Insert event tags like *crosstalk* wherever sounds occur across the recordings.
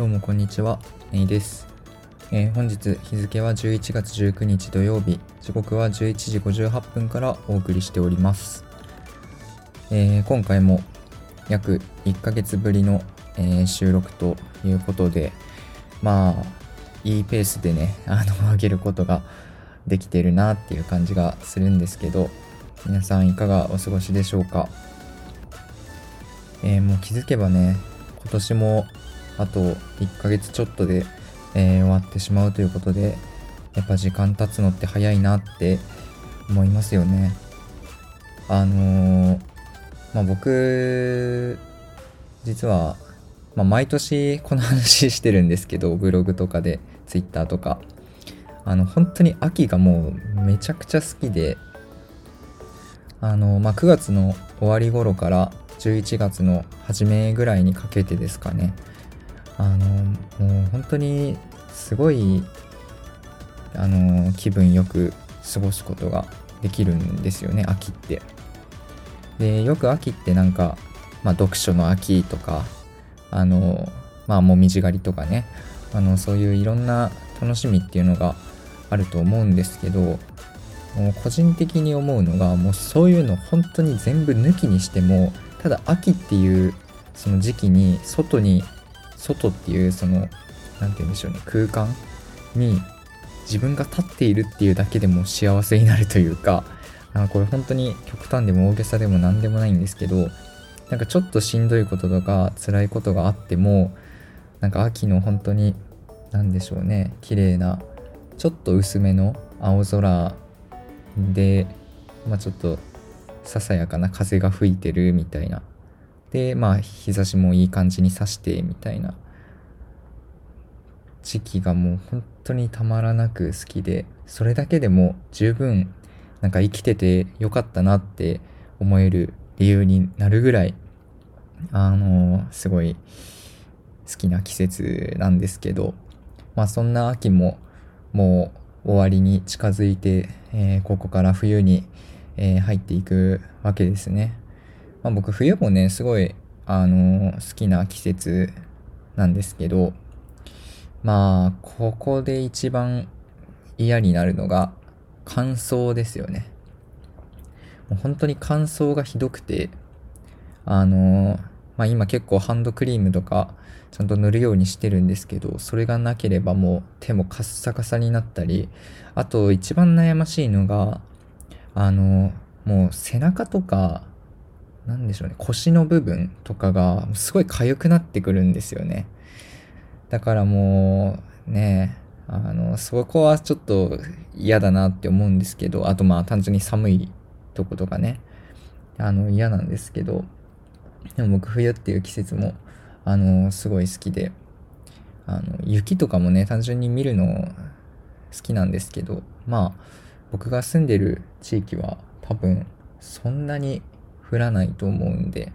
どうもこんにちは、ネイです。えー本日日付は11月19日土曜日、時刻は11時58分からお送りしております。えー今回も約1ヶ月ぶりの、えー収録ということで、まあ、いいペースでね、*laughs* あの、上げることができてるなっていう感じがするんですけど、皆さんいかがお過ごしでしょうか？えもう気づけばね、今年もあと1ヶ月ちょっとで、えー終わってしまうということで、やっぱ時間経つのって早いなって思いますよね。あのーまあ僕、実は、まあ毎年この話してるんですけど、ブログとかで、ツイッターとか。あの、本当に秋がもうめちゃくちゃ好きで、あの、まあ9月の終わり頃から11月の初めぐらいにかけてですかね。あの、もう本当にすごい、あの、気分よく過ごすことができるんですよね、秋って。で、よく秋ってなんか、まあ読書の秋とか、あの、まあもみじ狩りとかね、あの、そういういろんな楽しみっていうのがあると思うんですけど、もう個人的に思うのがもうそういうの本当に全部抜きにしてもただ秋っていうその時期に外に外っていうその何て言うんでしょうね空間に自分が立っているっていうだけでも幸せになるというか *laughs* あこれ本当に極端でも大げさでも何でもないんですけどなんかちょっとしんどいこととか辛いことがあってもなんか秋の本当に何でしょうね綺麗なちょっと薄めの青空で、まあちょっとささやかな風が吹いてるみたいな。で、まあ日差しもいい感じに差してみたいな時期がもう本当にたまらなく好きで、それだけでも十分なんか生きててよかったなって思える理由になるぐらい、あのすごい好きな季節なんですけど、まあそんな秋ももう終わりに近づいて、えーここから冬に、えー入っていくわけですね。まあ、僕冬もねすごい、あのー好きな季節なんですけどまあここで一番嫌になるのが乾燥ですよね。もう本当に乾燥がひどくてあのーまあ今結構ハンドクリームとかちゃんと塗るようにしてるんですけど、それがなければもう手もカッサカサになったり、あと一番悩ましいのが、あの、もう背中とか、なんでしょうね、腰の部分とかがすごい痒くなってくるんですよね。だからもう、ね、あの、そこはちょっと嫌だなって思うんですけど、あとまあ単純に寒いとことかね、あの嫌なんですけど、でも僕冬っていう季節もあのすごい好きであの雪とかもね単純に見るの好きなんですけどまあ僕が住んでる地域は多分そんなに降らないと思うんで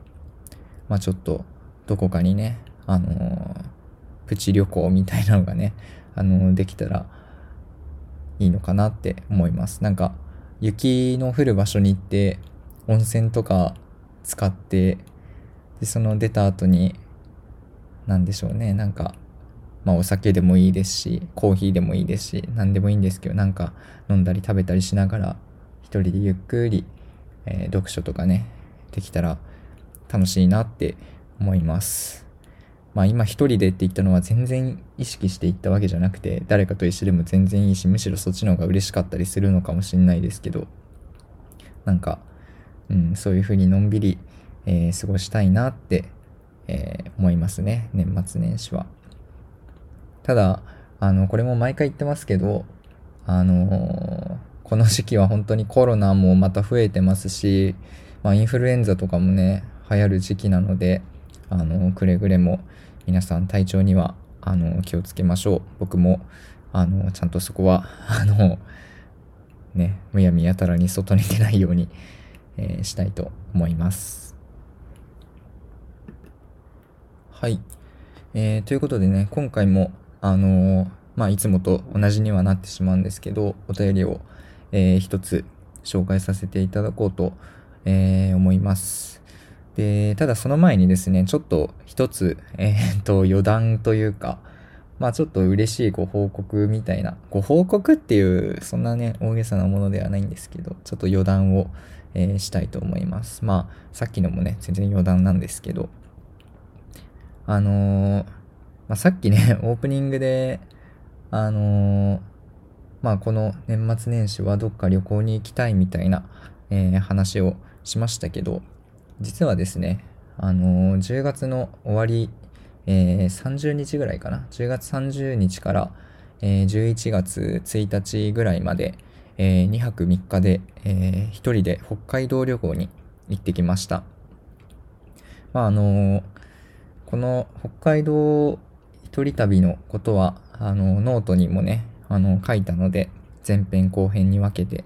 まあちょっとどこかにねあのプチ旅行みたいなのがねあのできたらいいのかなって思います。なんか雪の降る場所に行って温泉とか使ってでその出た後に何でしょうねなんかまあお酒でもいいですしコーヒーでもいいですし何でもいいんですけどなんか飲んだり食べたりしながら一人でゆっくり、えー読書とかねできたら楽しいなって思います。まあ今一人でって言ったのは全然意識して言ったわけじゃなくて誰かと一緒でも全然いいしむしろそっちの方が嬉しかったりするのかもしれないですけどなんか、うん、そういう風にのんびりえー過ごしたいなって、えー思いますね年末年始は。ただあのこれも毎回言ってますけどあのーこの時期は本当にコロナもまた増えてますし、まあ、インフルエンザとかもね流行る時期なのであのくれぐれも皆さん体調にはあの気をつけましょう僕もあのちゃんとそこは *laughs* あのねむやみやたらに外に出ないように、えーしたいと思いますはい。えーということでね、今回も、あのーまあ、いつもと同じにはなってしまうんですけど、お便りを、えー一つ紹介させていただこうと、えー思います。で、ただその前にですね、ちょっと一つ、えー、っと、余談というか、まあちょっと嬉しいご報告みたいな、ご報告っていう、そんなね、大げさなものではないんですけど、ちょっと余談を、えー、したいと思います。まあ、さっきのもね、全然余談なんですけど、あのー、まあ、さっきね、*laughs* オープニングで、あのー、まあこの年末年始はどっか旅行に行きたいみたいな、え、話をしましたけど、実はですね、あのー、10月の終わり、えー、30日ぐらいかな？10月30日から、えー、11月1日ぐらいまで、えー、2泊3日で、えー、1人で北海道旅行に行ってきました。まああのー、この北海道一人旅のことは、あの、ノートにもね、あの、書いたので、前編後編に分けて、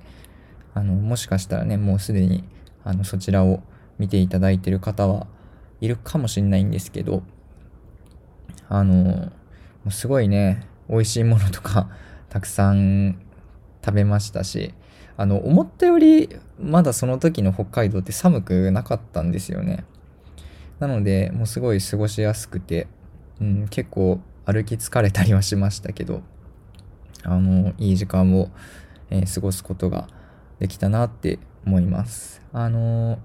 あの、もしかしたらね、もうすでに、あの、そちらを見ていただいてる方はいるかもしれないんですけど、あの、もうすごいね、美味しいものとか *laughs* たくさん食べましたし、あの、思ったより、まだその時の北海道って寒くなかったんですよね。なので、もうすごい過ごしやすくて、うん、結構歩き疲れたりはしましたけど、あの、いい時間を、えー、過ごすことができたなって思います。あの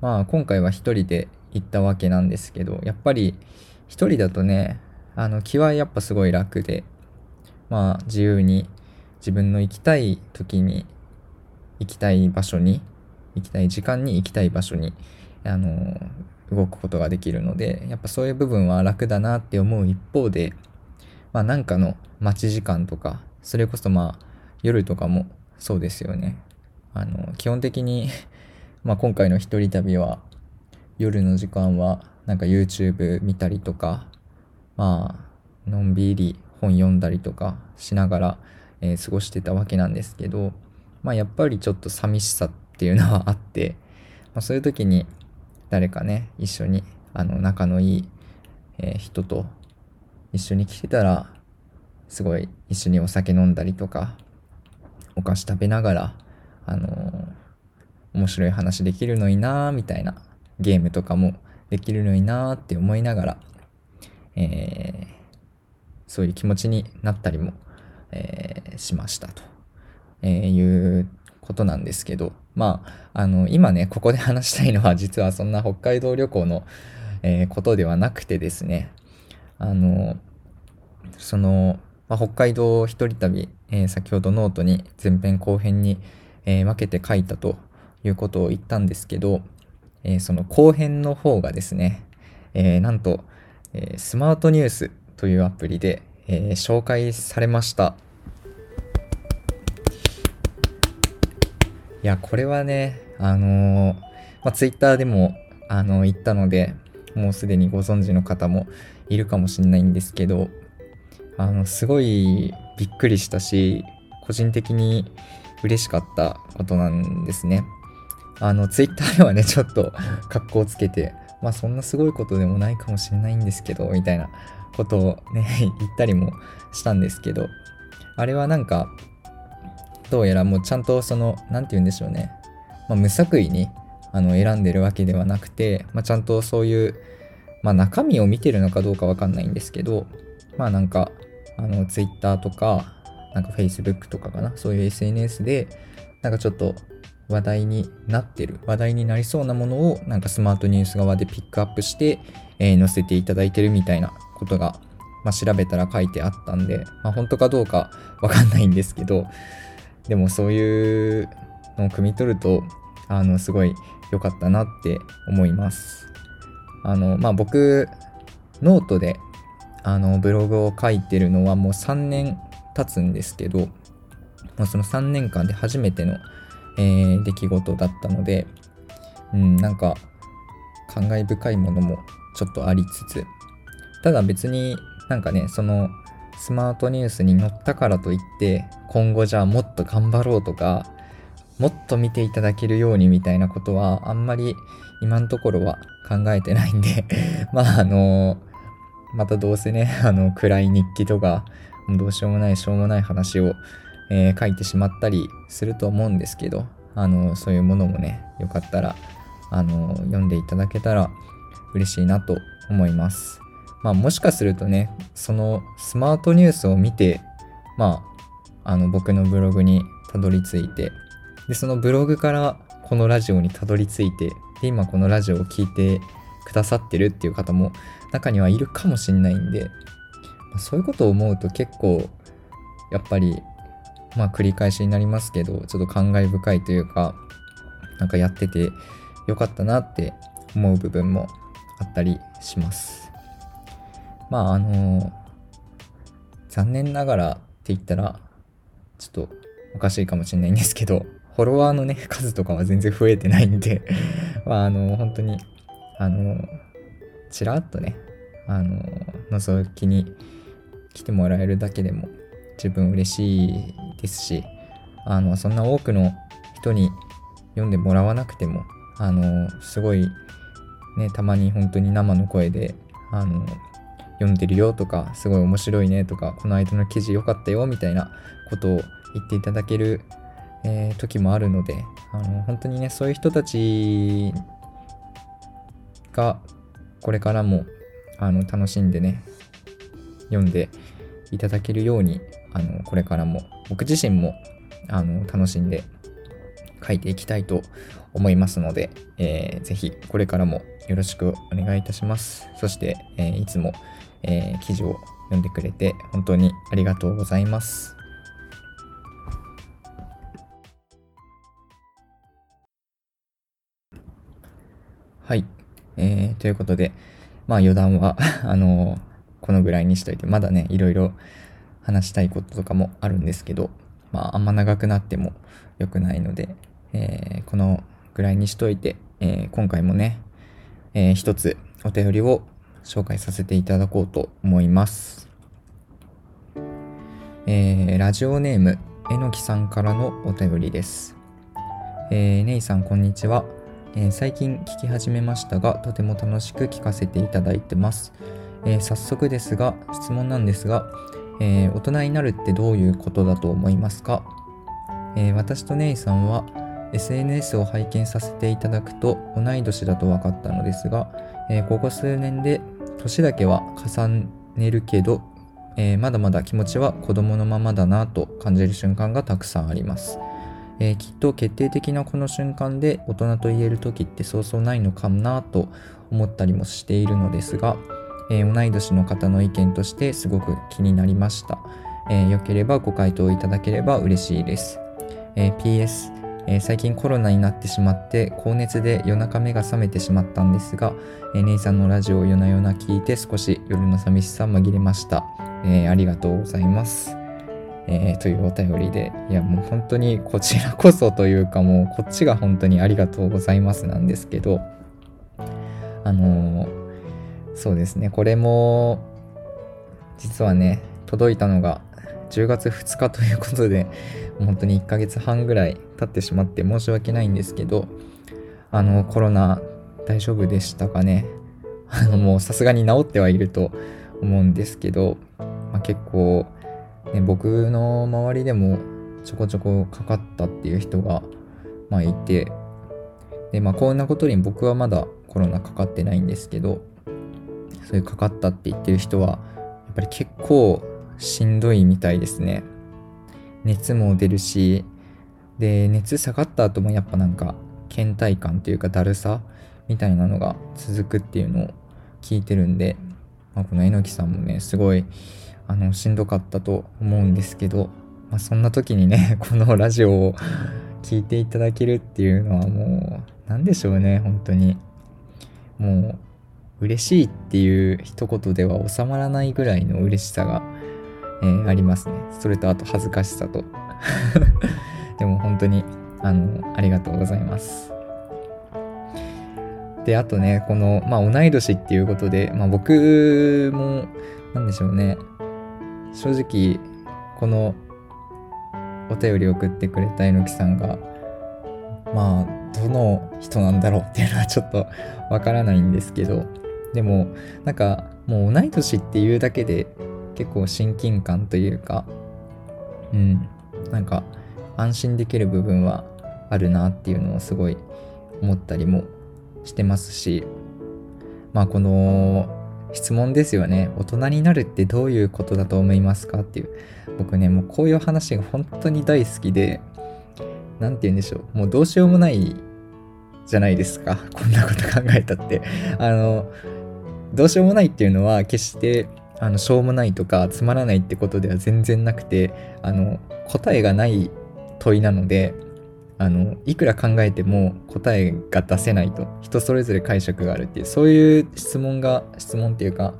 まあ今回は一人で行ったわけなんですけど、やっぱり一人だとね、あの気はやっぱすごい楽で、まあ自由に自分の行きたい時に行きたい場所に、行きたい時間に行きたい場所に、あの動くことができるので、やっぱそういう部分は楽だなって思う一方で、まあなんかの待ち時間とか、それこそまあ夜とかもそうですよね。あの、基本的に *laughs* まあ今回の一人旅は夜の時間はなんか YouTube 見たりとか、まあのんびり本読んだりとかしながら、えー、過ごしてたわけなんですけど、まあやっぱりちょっと寂しさっていうのはあって、まあ、そういう時に誰かね、一緒にあの仲のいい、えー、人と一緒に来てたら、すごい一緒にお酒飲んだりとか、お菓子食べながら、あのー、面白い話できるのになーみたいな、ゲームとかもできるのになーって思いながら、えー、そういう気持ちになったりも、えー、しましたと、えいうことなんですけど、まあ、あの、今ね、ここで話したいのは実はそんな北海道旅行の、えことではなくてですね、あの、その、まあ、北海道一人旅、えー、先ほどノートに前編後編に、えー、分けて書いたということを言ったんですけど、えー、その後編の方がですね、えなんと、えスマートニュースというアプリで、え紹介されました。いや、これはね、あのまあ、ツイッターでも、あの言ったので、もうすでにご存知の方もいるかもしれないんですけど、あの、すごいびっくりしたし、個人的に嬉しかったことなんですね。あの、ツイッターではね、ちょっと格好つけて、まあそんなすごいことでもないかもしれないんですけど、みたいなことをね、*laughs* 言ったりもしたんですけど、あれはなんか、どうやらもうちゃんとその、なんて言うんでしょうね。まあ、無作為にあの選んでるわけではなくて、まあ、ちゃんとそういう、まあ、中身を見てるのかどうかわかんないんですけど、まあなんか、あの、Twitter とか、なんか Facebook とかかな、そういう SNS で、なんかちょっと話題になってる、話題になりそうなものを、なんかスマートニュース側でピックアップして、えー、載せていただいてるみたいなことが、まあ、調べたら書いてあったんで、まあ、本当かどうかわかんないんですけど、でもそういうのを汲み取ると、あの、すごい良かったなって思います。あの、まあ、僕、ノートであのブログを書いてるのはもう3年経つんですけど、まあ、その3年間で初めての、えー、出来事だったので、うん、なんか感慨深いものもちょっとありつつただ別になんかねそのスマートニュースに載ったからといって今後じゃあもっと頑張ろうとかもっと見ていただけるようにみたいなことはあんまり今のところは考えてないんで *laughs* まああのまたどうせね、あの、暗い日記とか、どうしようもない、しょうもない話を、えー、書いてしまったりすると思うんですけど、あの、そういうものもね、よかったら、あの読んでいただけたら嬉しいなと思います。まあもしかするとねそのスマートニュースを見てまああの僕のブログにたどり着いてでそのブログからこのラジオにたどり着いてで今このラジオを聴いてくださってるっていう方も中にはいるかもしんないんで、そういうことを思うと結構やっぱりまあ繰り返しになりますけどちょっと感慨深いというかなんかやっててよかったなって思う部分もあったりします。まああの残念ながらって言ったらちょっとおかしいかもしれないんですけどフォロワーのね数とかは全然増えてないんで *laughs* まああの本当にあのちらっとねあの覗きに来てもらえるだけでも十分嬉しいですしあのそんな多くの人に読んでもらわなくてもあのすごいねたまに本当に生の声であの読んでるよとかすごい面白いねとかこの間の記事良かったよみたいなことを言っていただける、えー、時もあるのであの本当にねそういう人たちがこれからもあの楽しんでね読んでいただけるようにあのこれからも僕自身もあの楽しんで書いていきたいと思いますので、えー、ぜひこれからもよろしくお願いいたします。そして、えー、いつも、えー、記事を読んでくれて本当にありがとうございます。はい。えー、ということで、まあ余談は *laughs* あのこのぐらいにしといて、まだね、いろいろ話したいこととかもあるんですけど、まああんま長くなっても良くないので、えー、このぐらいにしといて、えー、今回もね、えー、一つお便りを紹介させていただこうと思います。えー、ラジオネーム、えのきさんからのお便りです。えー、ねいさん、こんにちは。えー、最近聞き始めましたが、とても楽しく聞かせていただいてます。えー、早速ですが、質問なんですが、えー、大人になるってどういうことだと思いますか、え私とネイさんは SNS を拝見させていただくと同い年だと分かったのですが、えここ数年で年だけは重ねるけど、えまだまだ気持ちは子供のままだなと感じる瞬間がたくさんあります。えー、きっと決定的なこの瞬間で大人と言える時ってそうそうないのかなと思ったりもしているのですが、えー、同い年の方の意見としてすごく気になりました。えー、よければご回答いただければ嬉しいです。え PS、え最近コロナになってしまって高熱で夜中目が覚めてしまったんですが、え姉さんのラジオを夜な夜な聞いて少し夜の寂しさ紛れました。えありがとうございます。えー、というお便りで、いやもう本当にこちらこそというかもうこっちが本当にありがとうございますなんですけど、あのー、そうですね、これも、実はね、届いたのが10月2日ということで、本当に1ヶ月半ぐらい経ってしまって申し訳ないんですけど、あの、コロナ大丈夫でしたかね？あの、もうさすがに治ってはいると思うんですけど、まあ、結構、ね、僕の周りでもちょこちょこかかったっていう人が、まあ、いてで、まあ、こんなことに僕はまだコロナかかってないんですけどそういうかかったって言ってる人はやっぱり結構しんどいみたいですね。熱も出るしで熱下がった後もやっぱなんか倦怠感というかだるさみたいなのが続くっていうのを聞いてるんで、まあ、この榎木さんもねすごいあのしんどかったと思うんですけど、まあ、そんな時にね *laughs* このラジオを聞いていただけるっていうのはもう何でしょうね本当に。もう嬉しいっていう一言では収まらないぐらいの嬉しさが、えー、ありますね。それとあと恥ずかしさと。*laughs* でも本当にあのありがとうございます。であとねこのまあ同い年っていうことで、まあ、僕も何でしょうね。正直このお便り送ってくれた榎木さんがまあどの人なんだろうっていうのはちょっとわからないんですけどでもなんかもう同い年っていうだけで結構親近感というかうんなんか安心できる部分はあるなっていうのをすごい思ったりもしてますし、まあこの質問ですよね。大人になるってどういうことだと思いますかっていう。僕ね、もうこういう話が本当に大好きで、何て言うんでしょう。もうどうしようもないじゃないですか。こんなこと考えたって。あの、どうしようもないっていうのは決してあのしょうもないとかつまらないってことでは全然なくてあの答えがない問いなのであのいくら考えても答えが出せないと。人それぞれ解釈があるっていうそういう質問が質問っていうか、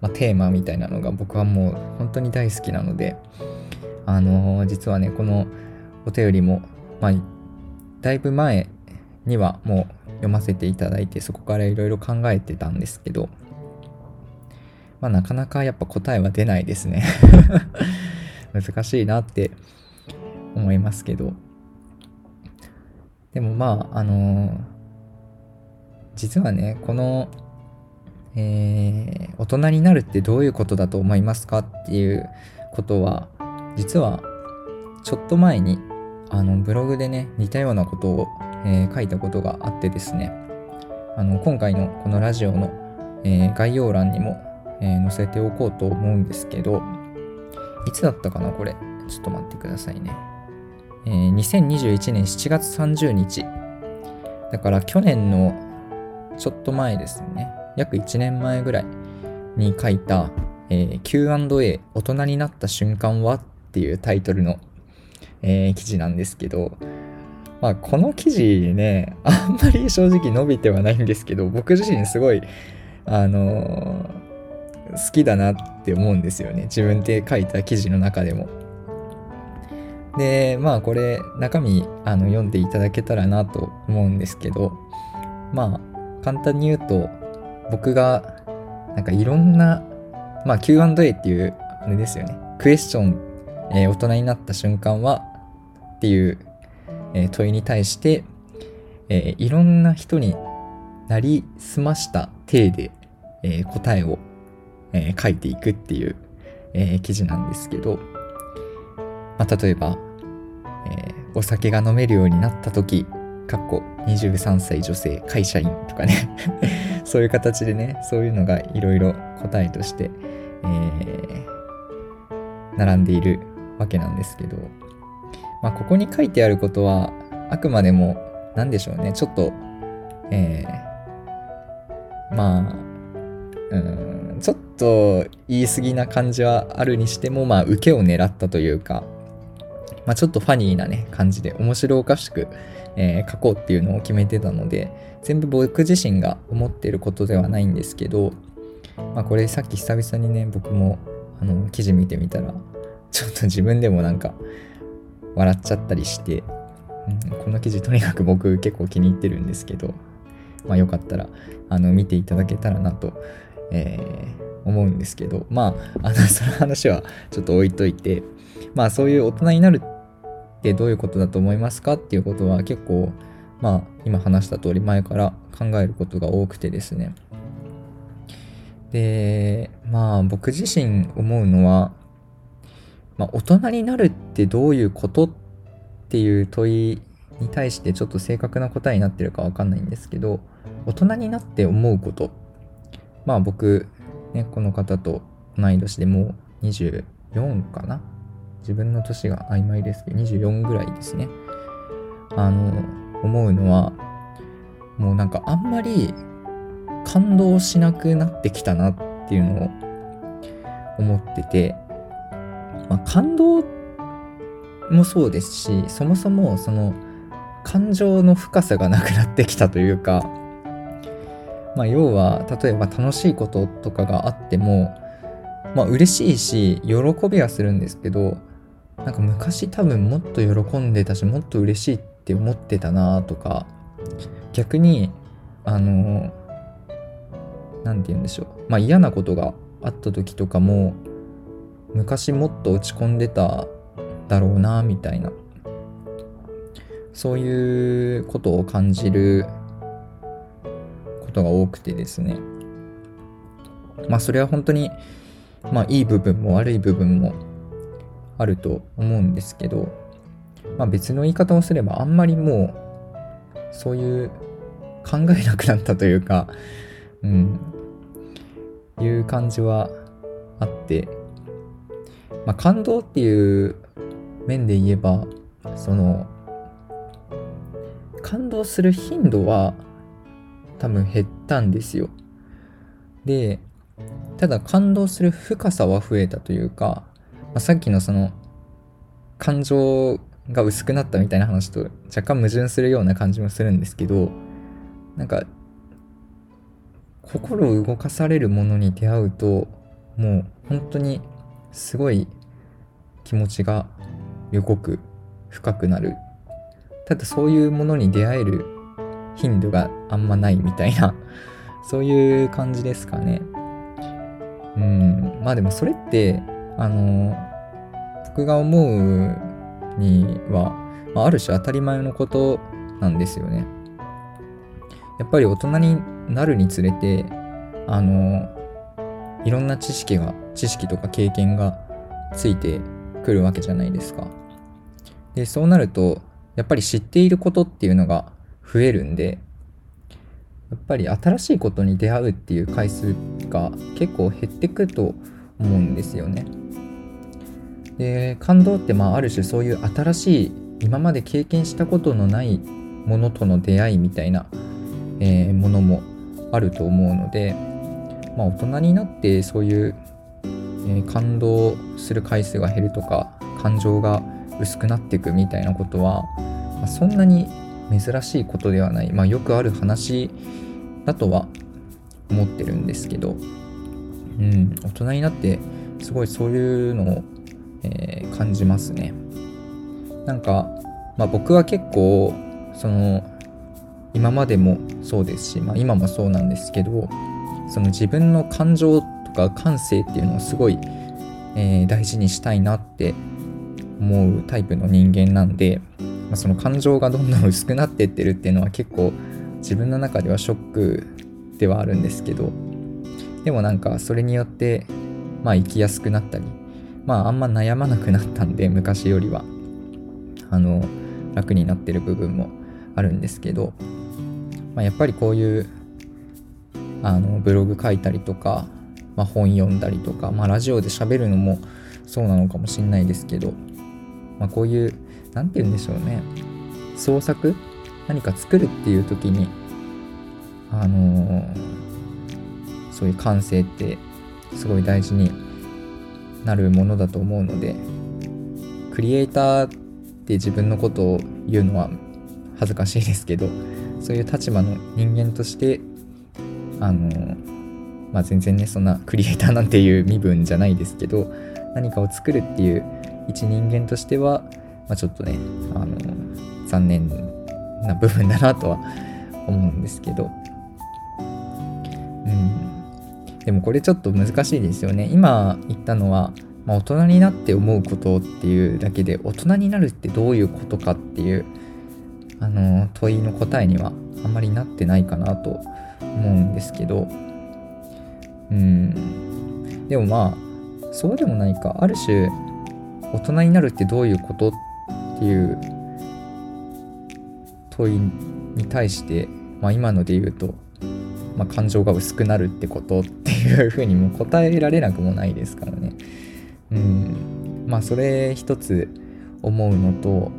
まあ、テーマみたいなのが僕はもう本当に大好きなのであの実はねこのお便りも、まあ、だいぶ前にはもう読ませていただいてそこからいろいろ考えてたんですけど、まあ、なかなかやっぱ答えは出ないですね。*laughs* 難しいなって思いますけど。でもまあ、あのー、実はね、この、えー、大人になるってどういうことだと思いますかっていうことは、実は、ちょっと前に、あの、ブログでね、似たようなことを、えー、書いたことがあってですね、あの、今回のこのラジオの、え概要欄にも、え載せておこうと思うんですけど、いつだったかな、これ。ちょっと待ってくださいね。えー、2021年7月30日。だから去年のちょっと前ですね。約1年前ぐらいに書いた、えー、Q&A 大人になった瞬間はっていうタイトルの、えー、記事なんですけど、まあ、この記事ね、あんまり正直伸びてはないんですけど、僕自身すごい、あのー、好きだなって思うんですよね。自分で書いた記事の中でも。で、まあこれ中身あの読んでいただけたらなと思うんですけど、まあ簡単に言うと僕がなんかいろんな、まあ Q&A っていうあれですよね。クエスチョン、えー、大人になった瞬間はっていう、えー、問いに対して、えー、いろんな人になりすました体で、え答えを、え書いていくっていう、え記事なんですけど、まあ、例えば、え、お酒が飲めるようになった時、かっこ23歳女性会社員とかね *laughs* そういう形でね、そういうのがいろいろ答えとして、えー、並んでいるわけなんですけど、まあ、ここに書いてあることは、あくまでも、何でしょうね、ちょっと、えー、まあ、うん、と言い過ぎな感じはあるにしても、まあ、受けを狙ったというか、まあ、ちょっとファニーなね、感じで面白おかしく、えー、書こうっていうのを決めてたので、全部僕自身が思っていることではないんですけど、まあ、これさっき久々にね、僕もあの記事見てみたら、ちょっと自分でもなんか笑っちゃったりして、うん、この記事とにかく僕結構気に入ってるんですけど、まあよかったらあの見ていただけたらなと、えー、思うんですけど、まあ、あの、*laughs* その話はちょっと置いといて、まあそういう大人になるってどういうことだと思いますかっていうことは結構まあ今話した通り前から考えることが多くてですね。でまあ僕自身思うのは、まあ、大人になるってどういうことっていう問いに対してちょっと正確な答えになってるかわかんないんですけど大人になって思うこと。まあ僕ねこの方と同い年でもう24かな？自分の年が曖昧ですけど、24ぐらいですね。あの、思うのは、もうなんかあんまり感動しなくなってきたなっていうのを思ってて、まあ、感動もそうですし、そもそもその感情の深さがなくなってきたというか、まあ、要は例えば楽しいこととかがあってもまあ嬉しいし喜びはするんですけどなんか昔多分もっと喜んでたしもっと嬉しいって思ってたなとか逆にあの何て言うんでしょう。まあ嫌なことがあった時とかも昔もっと落ち込んでただろうなみたいな。そういうことを感じることが多くてですね。まあそれは本当にまあいい部分も悪い部分もあると思うんですけど、まあ、別の言い方をすればあんまりもうそういう考えなくなったというか、うん、いう感じはあって、まあ、感動っていう面で言えば、その、感動する頻度は多分減ったんですよ。で、ただ感動する深さは増えたというか、まあ、さっきのその感情が薄くなったみたいな話と若干矛盾するような感じもするんですけどなんか心を動かされるものに出会うともう本当にすごい気持ちが動く深くなるただそういうものに出会える頻度があんまないみたいな *laughs* そういう感じですかねうんまあでもそれってあの僕が思うには、まあ、ある種当たり前のことなんですよね。やっぱり大人になるにつれてあのいろんな知識が知識とか経験がついてくるわけじゃないですか。でそうなるとやっぱり知っていることっていうのが増えるんでやっぱり新しいことに出会うっていう回数が結構減ってくと思うんですよね。で感動ってまあある種そういう新しい今まで経験したことのないものとの出会いみたいな、えー、ものもあると思うので、まあ、大人になってそういう、えー、感動する回数が減るとか感情が薄くなっていくみたいなことは、まあ、そんなに珍しいことではない、まあ、よくある話だとは思ってるんですけど、うん、大人になってすごいそういうのをえー、感じますね。なんか、まあ、僕は結構その今までもそうですし、まあ、今もそうなんですけどその自分の感情とか感性っていうのをすごい、えー、大事にしたいなって思うタイプの人間なんで、まあ、その感情がどんどん薄くなってってるっていうのは結構自分の中ではショックではあるんですけどでもなんかそれによってまあ生きやすくなったりまああんま悩まなくなったんで昔よりは。あの楽になってる部分もあるんですけど、まあ、やっぱりこういうあのブログ書いたりとか、まあ、本読んだりとか、まあ、ラジオで喋るのもそうなのかもしんないですけど、まあ、こういう何て言うんでしょうね。創作？何か作るっていう時にあのー、そういう感性ってすごい大事になるものだと思うのでクリエイターって自分のことを言うのは恥ずかしいですけどそういう立場の人間としてあのまあ全然ねそんなクリエイターなんていう身分じゃないですけど何かを作るっていう一人間としては、まあ、ちょっとねあの残念な部分だなとは思うんですけどうんでもこれちょっと難しいですよね。今言ったのは、まあ、大人になって思うことっていうだけで、大人になるってどういうことかっていう、あの、問いの答えにはあんまりなってないかなと思うんですけど、うん。でもまあ、そうでもないか。ある種、大人になるってどういうことっっていう問いに対して、まあ、今ので言うとまあ、感情が薄くなるってことっていうふうにも答えられなくもないですからね。うん。まあそれ一つ思うのと、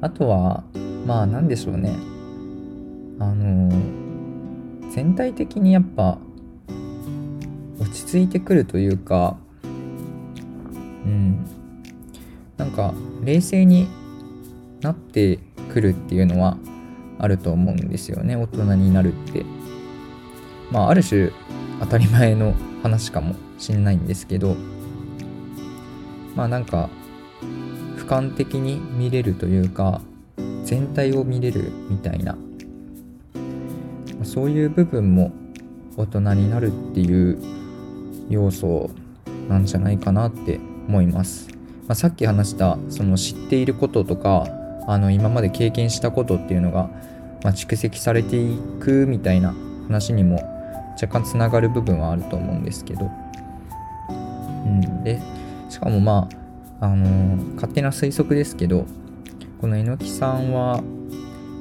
あとは、まあ何でしょうね。あの、全体的にやっぱ落ち着いてくるというか、うん。なんか冷静になってくるっていうのはあると思うんですよね。大人になるって。まあある種当たり前の話かもしんないんですけど。まあなんか俯瞰的に見れるというか全体を見れるみたいな。そういう部分も大人になるっていう要素なんじゃないかなって思います、まあ、さっき話したその知っていることとかあの今まで経験したことっていうのが、まあ、蓄積されていくみたいな話にも若干つながる部分はあると思うんですけど、うん、でしかもまあ、あのー、勝手な推測ですけどこの榎木さんは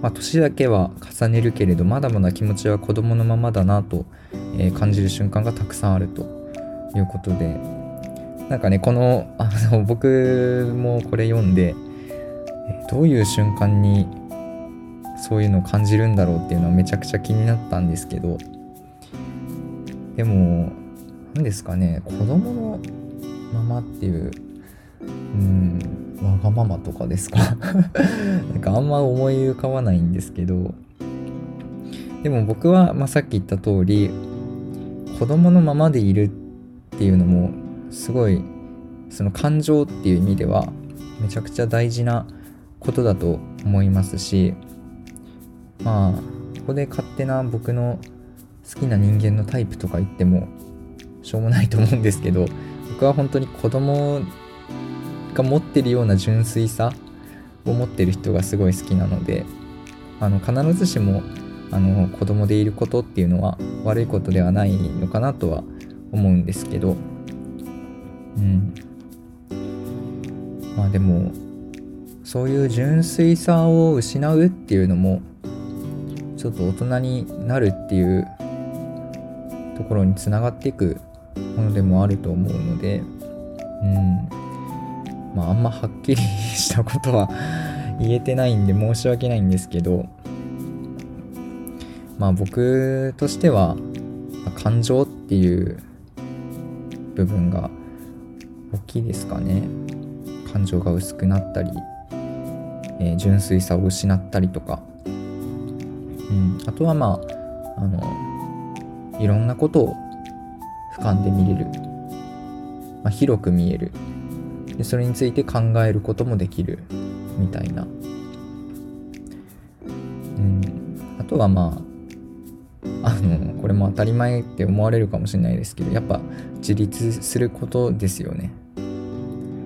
まあ、年だけは重ねるけれどまだまだ気持ちは子供のままだなと、え、感じる瞬間がたくさんあるということでなんかねこのあの僕もこれ読んでどういう瞬間にそういうのを感じるんだろうっていうのはめちゃくちゃ気になったんですけどでも何ですかね子供のままっていううんわがままとかですか？*laughs* なんかあんま思い浮かばないんですけどでも僕は、まあ、さっき言った通り子供のままでいるっていうのもすごいその感情っていう意味ではめちゃくちゃ大事なことだと思いますしまあここで勝手な僕の好きな人間のタイプとか言ってもしょうもないと思うんですけど僕は本当に子供が持ってるような純粋さを持ってる人がすごい好きなのであの必ずしもあの子供でいることっていうのは悪いことではないのかなとは思うんですけどうん。まあでもそういう純粋さを失うっていうのもちょっと大人になるっていうところにつながっていくものでもあると思うのでうん。まああんまはっきりしたことは言えてないんで申し訳ないんですけどまあ僕としては感情っていう部分が大きいですかね。感情が薄くなったり、えー、純粋さを失ったりとか、うん、あとはまああのいろんなことを俯瞰で見れる、まあ、広く見える。でそれについて考えることもできる。みたいな、うん、あとはまああのこれも当たり前って思われるかもしれないですけどやっぱ自立することですよね。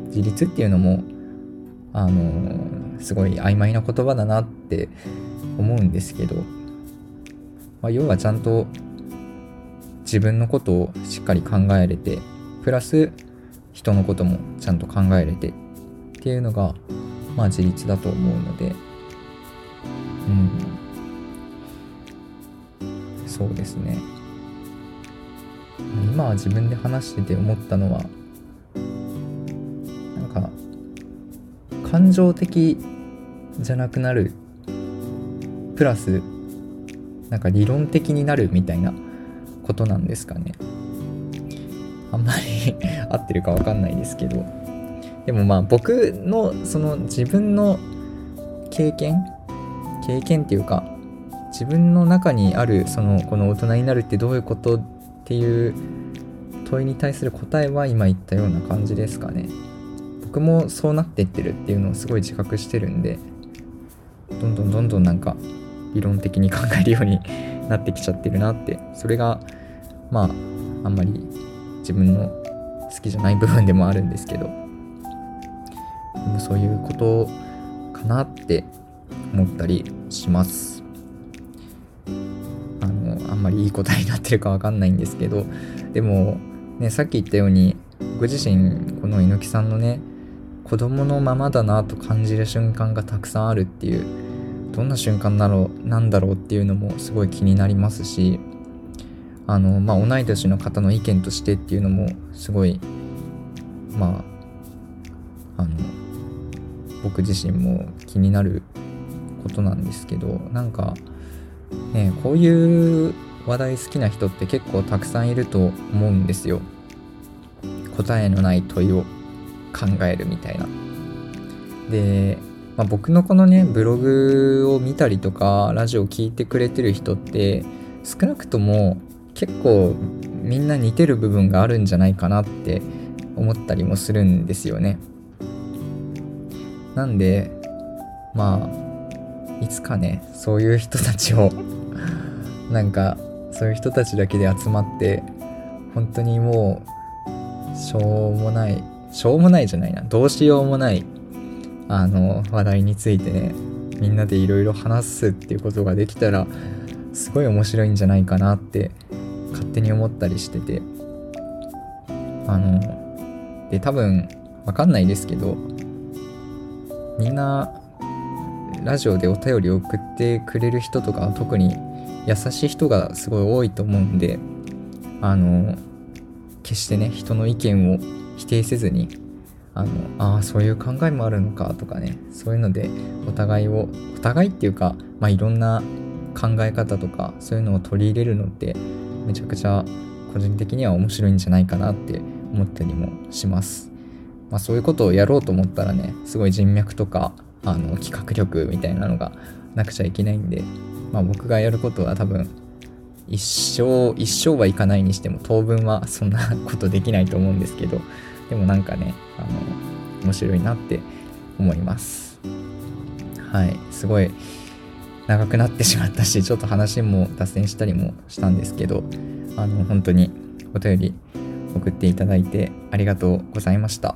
自立っていうのもあのすごい曖昧な言葉だなって思うんですけど、まあ、要はちゃんと自分のことをしっかり考えれてプラス人のこともちゃんと考えれてっていうのがまあ自立だと思うのでうん。そうですね。今は自分で話してて思ったのは感情的じゃなくなるプラスなんか理論的になるみたいなことなんですかね。あんまり *laughs* 合ってるかわかんないですけど。でもまあ僕のその自分の経験経験っていうか自分の中にあるそのこの大人になるってどういうことっていう問いに対する答えは今言ったような感じですかね。僕もそうなっていってるっていうのをすごい自覚してるんでどんどんどんどんなんか理論的に考えるようになってきちゃってるなってそれがまああんまり自分の好きじゃない部分でもあるんですけどでもそういうことかなって思ったりします。あのあんまりいい答えになってるかわかんないんですけどでもねさっき言ったように僕自身この猪木さんのね子供のままだなと感じる瞬間がたくさんあるっていうどんな瞬間だろうなんだろうっていうのもすごい気になりますしあのまあ同い年の方の意見としてっていうのもすごいまああの僕自身も気になることなんですけどなんかねこういう話題好きな人って結構たくさんいると思うんですよ。答えのない問いを。考えるみたいなで、まあ、僕のこのねブログを見たりとかラジオを聴いてくれてる人って少なくとも結構みんな似てる部分があるんじゃないかなって思ったりもするんですよね。なんでまあいつかねそういう人たちを *laughs* なんかそういう人たちだけで集まって本当にもうしょうもないしょうもないじゃないな。どうしようもないあの話題についてねみんなでいろいろ話すっていうことができたらすごい面白いんじゃないかなって勝手に思ったりしてて。あので多分わかんないですけどみんなラジオでお便りを送ってくれる人とか特に優しい人がすごい多いと思うんであの決してね人の意見を否定せずにあのああそういう考えもあるのかとかねそういうのでお互いをお互いっていうか、まあ、いろんな考え方とかそういうのを取り入れるのってめちゃくちゃ個人的には面白いんじゃないかなって思ったりもします。まあ、そういうことをやろうと思ったらねすごい人脈とかあの企画力みたいなのがなくちゃいけないんで、まあ、僕がやることは多分一生一生はいかないにしても当分はそんなことできないと思うんですけどでもなんかねあの面白いなって思いますはいすごい長くなってしまったしちょっと話も脱線したりもしたんですけどあの本当にお便り送っていただいてありがとうございました。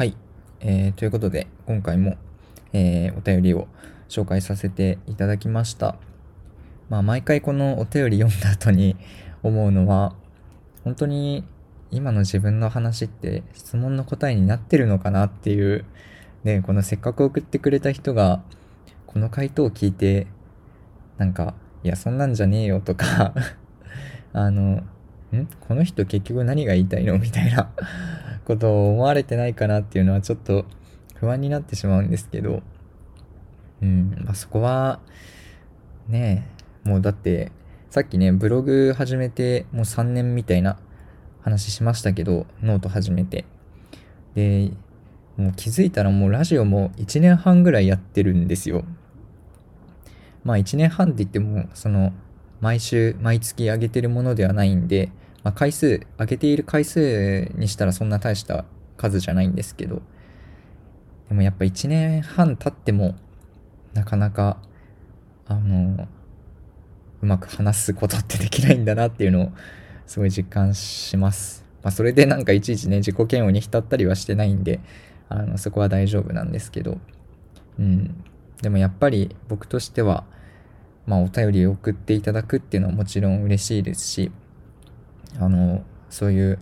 はい、えー、ということで今回も、えー、お便りを紹介させていただきました。まあ毎回このお便り読んだ後に *laughs* 思うのは本当に今の自分の話って質問の答えになってるのかなっていう、ね、このせっかく送ってくれた人が、この回答を聞いて、なんか、いや、そんなんじゃねえよとか *laughs* あの、ん？この人結局何が言いたいの？みたいな *laughs* ことを思われてないかなっていうのはちょっと不安になってしまうんですけど、うん、まあ、そこは、ねえ、もうだって、さっきね、ブログ始めてもう3年みたいな話しましたけど、ノート始めて。で、もう気づいたらもうラジオも1年半ぐらいやってるんですよ。まあ1年半って言っても、その、毎週、毎月上げてるものではないんで、まあ回数、上げている回数にしたらそんな大した数じゃないんですけど、でもやっぱ1年半経っても、なかなか、あの、うまく話すことってできないんだなっていうのをすごい実感します。まあ、それでなんかいちいちね、自己嫌悪に浸ったりはしてないんで、あの、そこは大丈夫なんですけど、うん。でもやっぱり僕としては、まあ、お便りを送っていただくっていうのはもちろん嬉しいですし、あの、そういう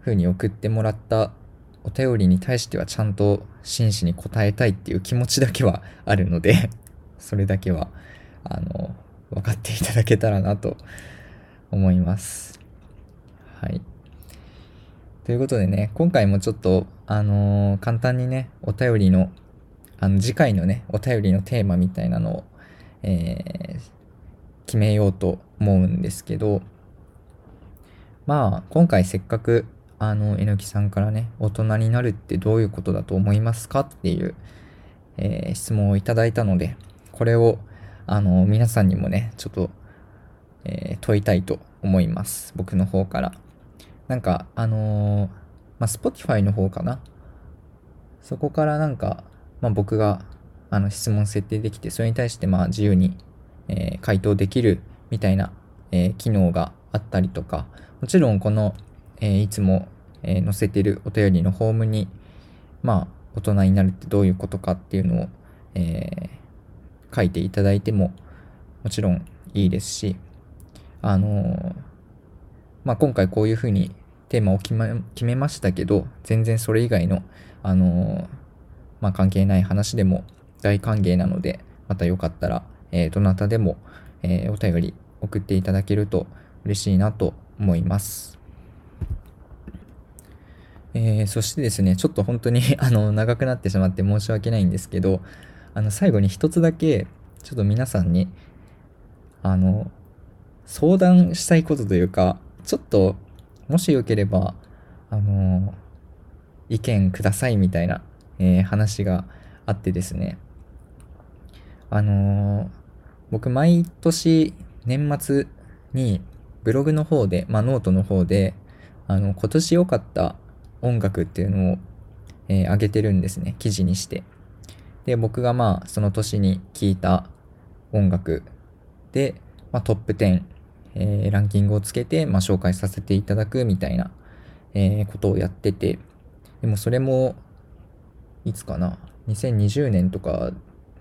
風に送ってもらったお便りに対してはちゃんと真摯に答えたいっていう気持ちだけはあるので *laughs* それだけは、あの、分かっていただけたらなと思います。はい。ということでね、今回もちょっと、あのー、簡単にね、お便りの、あの、次回のね、お便りのテーマみたいなのを、えー、決めようと思うんですけど、まあ、今回せっかく、あの、えのきさんからね、大人になるってどういうことだと思いますかっていう、えー、質問をいただいたので、これを、あの、皆さんにもね、ちょっとえー、問いたいと思います。僕の方から。なんか、あのー、まあ、Spotify の方かな？そこからなんか、まあ、僕があの質問設定できて、それに対してまあ自由に、え、回答できるみたいな、え、機能があったりとか、もちろんこの、え、いつも、え載せてるお便りのホームに、まあ、大人になるってどういうことかっていうのを、え書いていただいてももちろんいいですし、あのまあ、今回こういうふうにテーマを決め決めましたけど、全然それ以外の、あのまあ、関係ない話でも大歓迎なので、またよかったら、えー、どなたでも、えー、お便り送っていただけると嬉しいなと思います。えー、そしてですね、ちょっと本当に *laughs* あの長くなってしまって申し訳ないんですけど、あの最後に一つだけ、ちょっと皆さんに、あの、相談したいことというか、ちょっと、もしよければ、あの意見くださいみたいな、えー、話があってですね。あの僕毎年年末にブログの方で、まあノートの方で、あの、今年良かった音楽っていうのを、えー、上げてるんですね。記事にして。で、僕がまあその年に聴いた音楽で、まあ、トップ10えー、ランキングをつけて、まあ、紹介させていただくみたいな、えー、ことをやってて、でもそれも、いつかな、2020年とか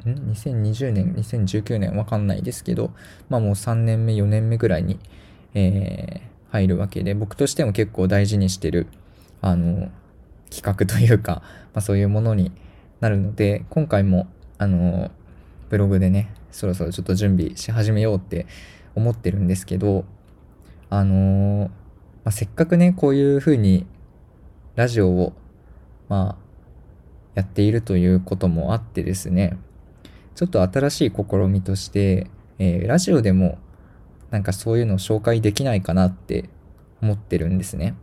2020年、2019年わかんないですけど、まあもう3年目、4年目ぐらいに、えー、入るわけで、僕としても結構大事にしてる、あの、企画というか、まあそういうものになるので、今回も、あの、ブログでね、そろそろちょっと準備し始めようって思ってるんですけど、あのまあ、せっかくね、こういう風にラジオを、まあ、やっているということもあってですね、ちょっと新しい試みとして、えー、ラジオでもなんかそういうのを紹介できないかなって思ってるんですね。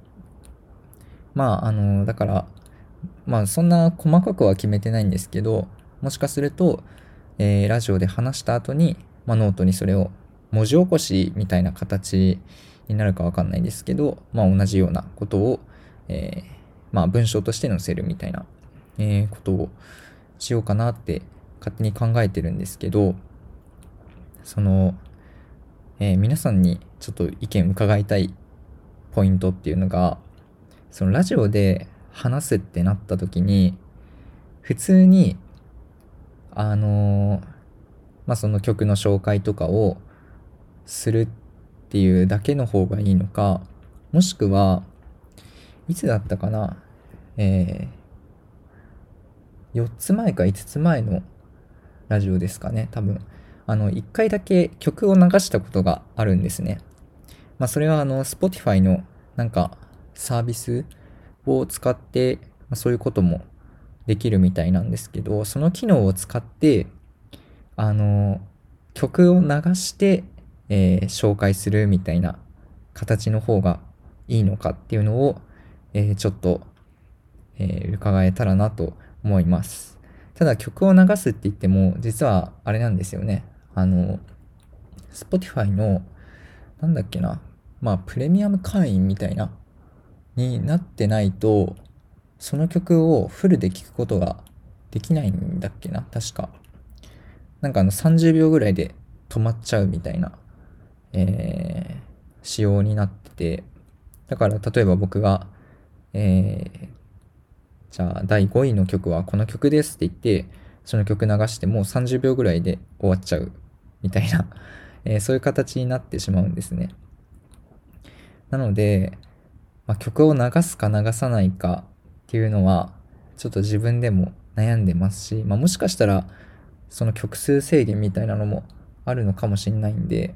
まあ、あの、だから、まあそんな細かくは決めてないんですけど、もしかすると、えー、ラジオで話した後に、まあ、ノートにそれを文字起こしみたいな形になるかわかんないんですけど、まあ同じようなことを、えー、まあ文章として載せるみたいな、えー、ことをしようかなって勝手に考えてるんですけど、その、えー、皆さんにちょっと意見伺いたいポイントっていうのが、そのラジオで話すってなった時に、普通に、あのー、まあ、その曲の紹介とかをするっていうだけの方がいいのか、もしくは、いつだったかな、えー、4つ前か5つ前のラジオですかね、多分。あの、一回だけ曲を流したことがあるんですね。まあ、それはあの、Spotify のなんかサービスを使って、ま、そういうこともできるみたいなんですけど、その機能を使って、あの、曲を流して、えー、紹介するみたいな形の方がいいのかっていうのを、えー、ちょっと、えー、伺えたらなと思います。ただ曲を流すって言っても、実はあれなんですよね。あの、Spotify の、なんだっけな、まあ、プレミアム会員みたいな、になってないと、その曲をフルで聴くことができないんだっけな、確か。なんかあの30秒ぐらいで止まっちゃうみたいな、えー、仕様になってて、だから例えば僕が、えー、じゃあ第5位の曲はこの曲ですって言って、その曲流してもう30秒ぐらいで終わっちゃうみたいな、*laughs* えー、そういう形になってしまうんですね。なので、まあ、曲を流すか流さないかっていうのは、ちょっと自分でも悩んでますし、まあ、もしかしたら、その曲数制限みたいなのもあるのかもしれないんで、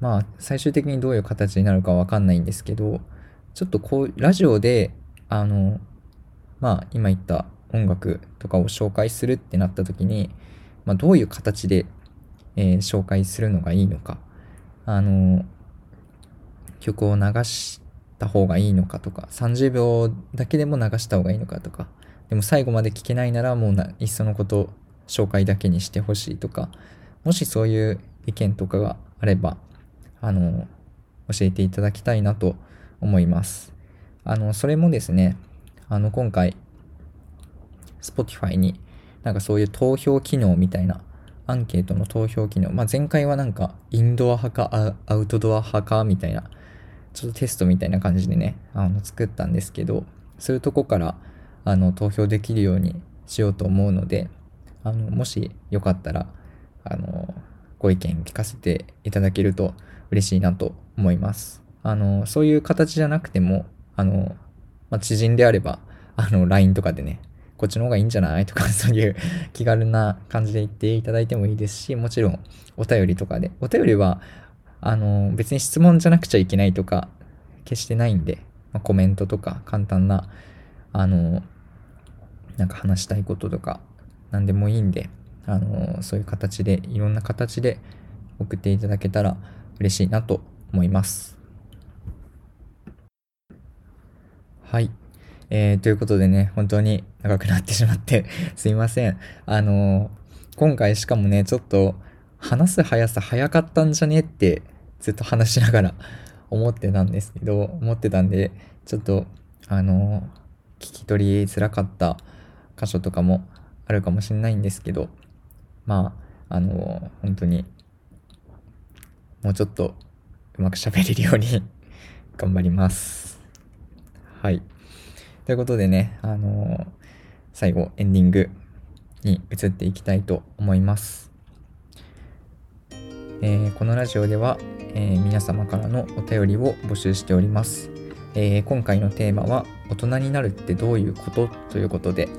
まあ、最終的にどういう形になるかわかんないんですけど、ちょっとこう、ラジオで、あの、まあ今言った音楽とかを紹介するってなった時に、まあ、どういう形で、えー、紹介するのがいいのか、あの曲を流した方がいいのかとか、30秒だけでも流した方がいいのかとか、でも最後まで聞けないならもうないっそのこと紹介だけにしてほしいとか、もしそういう意見とかがあれば、あの教えていただきたいなと思います。あの、それもですね、あの、今回、Spotify になんかそういう投票機能みたいな、アンケートの投票機能。まあ、前回はなんか、インドア派かアウトドア派かみたいな、ちょっとテストみたいな感じでね、あの、作ったんですけど、そういうとこから、あの、投票できるようにしようと思うので、あの、もしよかったら、あの、ご意見聞かせていただけると嬉しいなと思います。あの、そういう形じゃなくても、あの、まあ、知人であれば、あの、LINE とかでね、こっちの方がいいんじゃない？とか、そういう気軽な感じで言っていただいてもいいですし、もちろんお便りとかで。お便りは、あの、別に質問じゃなくちゃいけないとか、決してないんで、まあ、コメントとか簡単な、あの、なんか話したいこととか、何でもいいんで、あの、そういう形で、いろんな形で送っていただけたら嬉しいなと思います。はい。えー、ということでね、本当に長くなってしまって *laughs* すいません。あのー、今回しかもね、ちょっと話す速さ早かったんじゃねってずっと話しながら思ってたんですけど、思ってたんで、ちょっと、あのー、聞き取りづらかった箇所とかもあるかもしれないんですけど、まあ、あの本当に、もうちょっとうまく喋れるように *laughs* 頑張ります。はい。ということでね、あのー、最後、エンディング、に移っていきたいと思います。えー、このラジオでは、えー、皆様からのお便りを募集しております。え、今回のテーマは大人になるってどういうこと？ということで、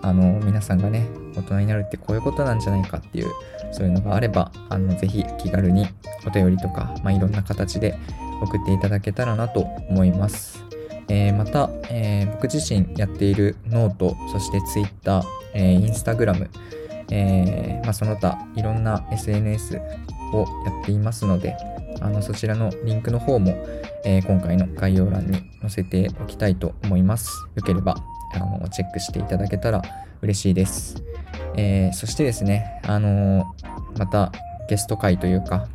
あの皆さんがね、大人になるってこういうことなんじゃないかっていう、そういうのがあれば、あのぜひ気軽にお便りとか、まあ、いろんな形で送っていただけたらなと思います。えー、また、えー、僕自身やっている note、そして Twitter、えー、Instagram、えーまあ、その他いろんな SNS をやっていますので、あのそちらのリンクの方も、えー、今回の概要欄に載せておきたいと思います。よければあのチェックしていただけたら嬉しいです。えー、そしてですね、あのー、またゲスト会というか、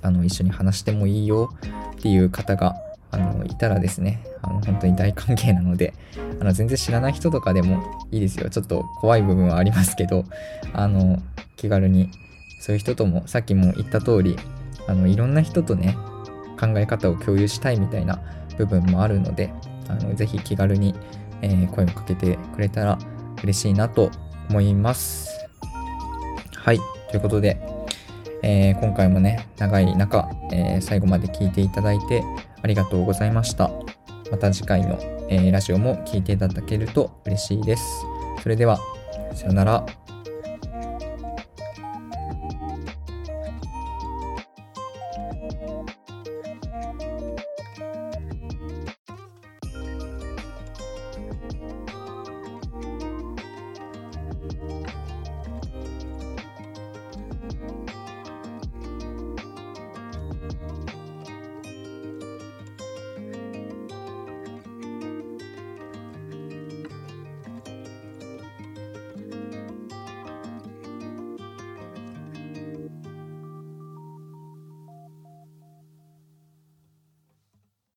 あの一緒に話してもいいよっていう方があのいたらですね、あの本当に大歓迎なので、*laughs* あの全然知らない人とかでもいいですよ。ちょっと怖い部分はありますけど、*laughs* あの気軽にそういう人ともさっきも言った通り、あのいろんな人とね、考え方を共有したいみたいな部分もあるので、あのぜひ気軽に、えー、声をかけてくれたら嬉しいなと思います。はい、ということで、えー、今回もね、長い中、えー、最後まで聞いていただいてありがとうございました。また次回の、えー、ラジオも聴いていただけると嬉しいです。それでは、さよなら。